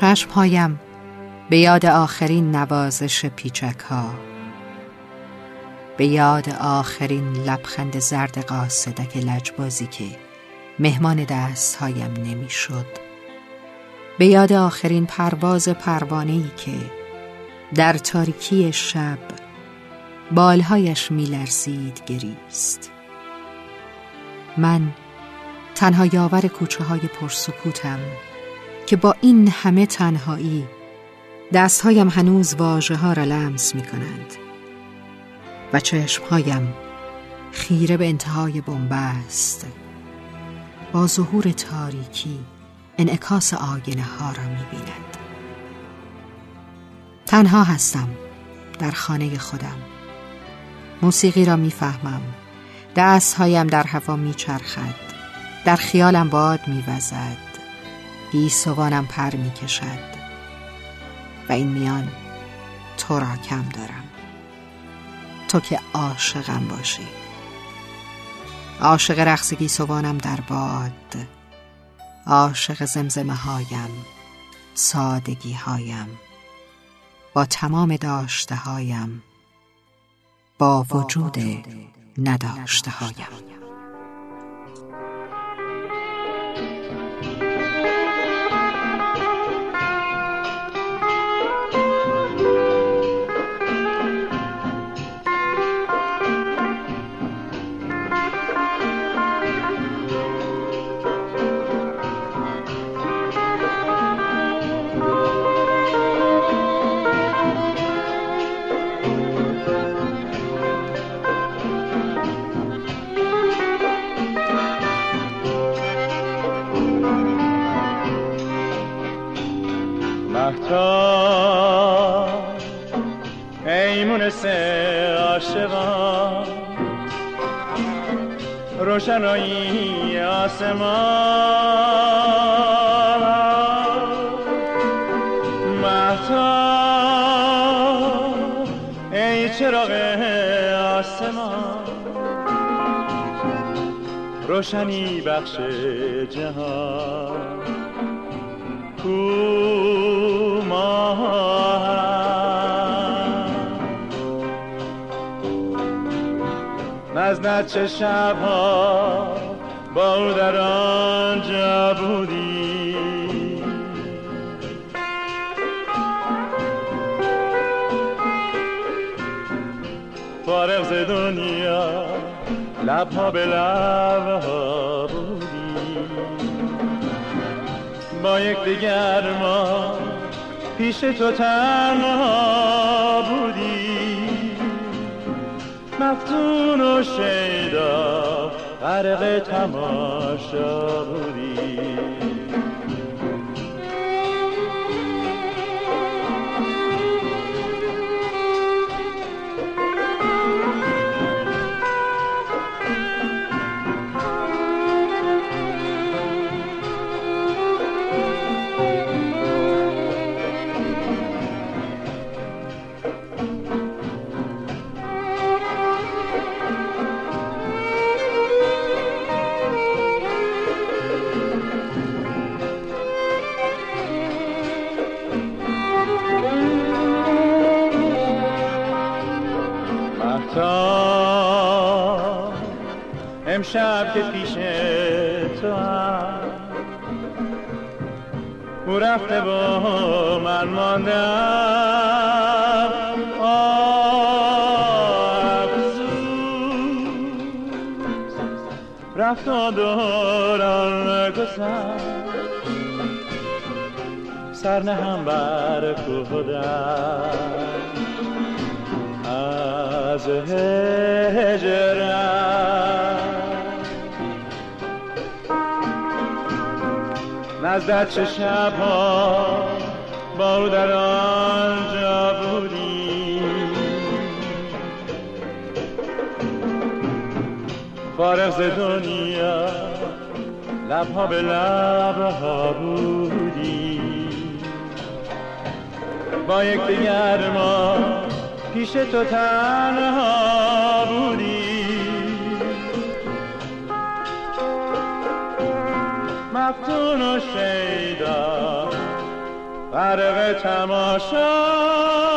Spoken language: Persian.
چشمهایم به یاد آخرین نوازش پیچک ها به یاد آخرین لبخند زرد قاصدک لجبازی که مهمان دستهایم نمی‌شد. به یاد آخرین پرواز پروانه‌ای که در تاریکی شب بالهایش میلرزید گریست. من تنها یاور کوچه های پرسکوتم که با این همه تنهایی دستهایم هنوز واژه ها را لمس می کنند و چشمهایم خیره به انتهای بنبست با ظهور تاریکی انعکاس آینه ها را می بیند تنها هستم در خانه خودم. موسیقی را می‌فهمم. دستهایم در هوا میچرخد. در خیالم باد میوزد. گیسوانم پر می‌کشد. و این میان تو را کم دارم. تو که عاشقم باشی. عاشق رقص گیسوانم در باد. عاشق زمزمه هایم سادگی هایم. با تمام داشته هایم با وجود نداشته هایم. ایمونس عاشقان. روشنایی آسمان. مهتا. ای چراغ آسمان. روشنی بخش جهان. نزد چه شبها با او در آنجا بودی. فارغ ز دنیا لبها به لبها بودی. با یک دیگر ما پیش تو تنها بودی. مفتون و شیدا غرق تماشا بودی. امشب که پیش تو هم. او رفته با من ماندم. رفت و دوران گذر سر هم بر کودم از هجرم نزدت چه شبها با او در آنجا بودی؟ فارغ ز دنیا لبها به لبها بودی. با یک دیگر ما پیش تو تنها بودی. مفتون و شیدا غرق تماشا.